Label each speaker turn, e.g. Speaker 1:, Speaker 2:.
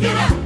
Speaker 1: Get up!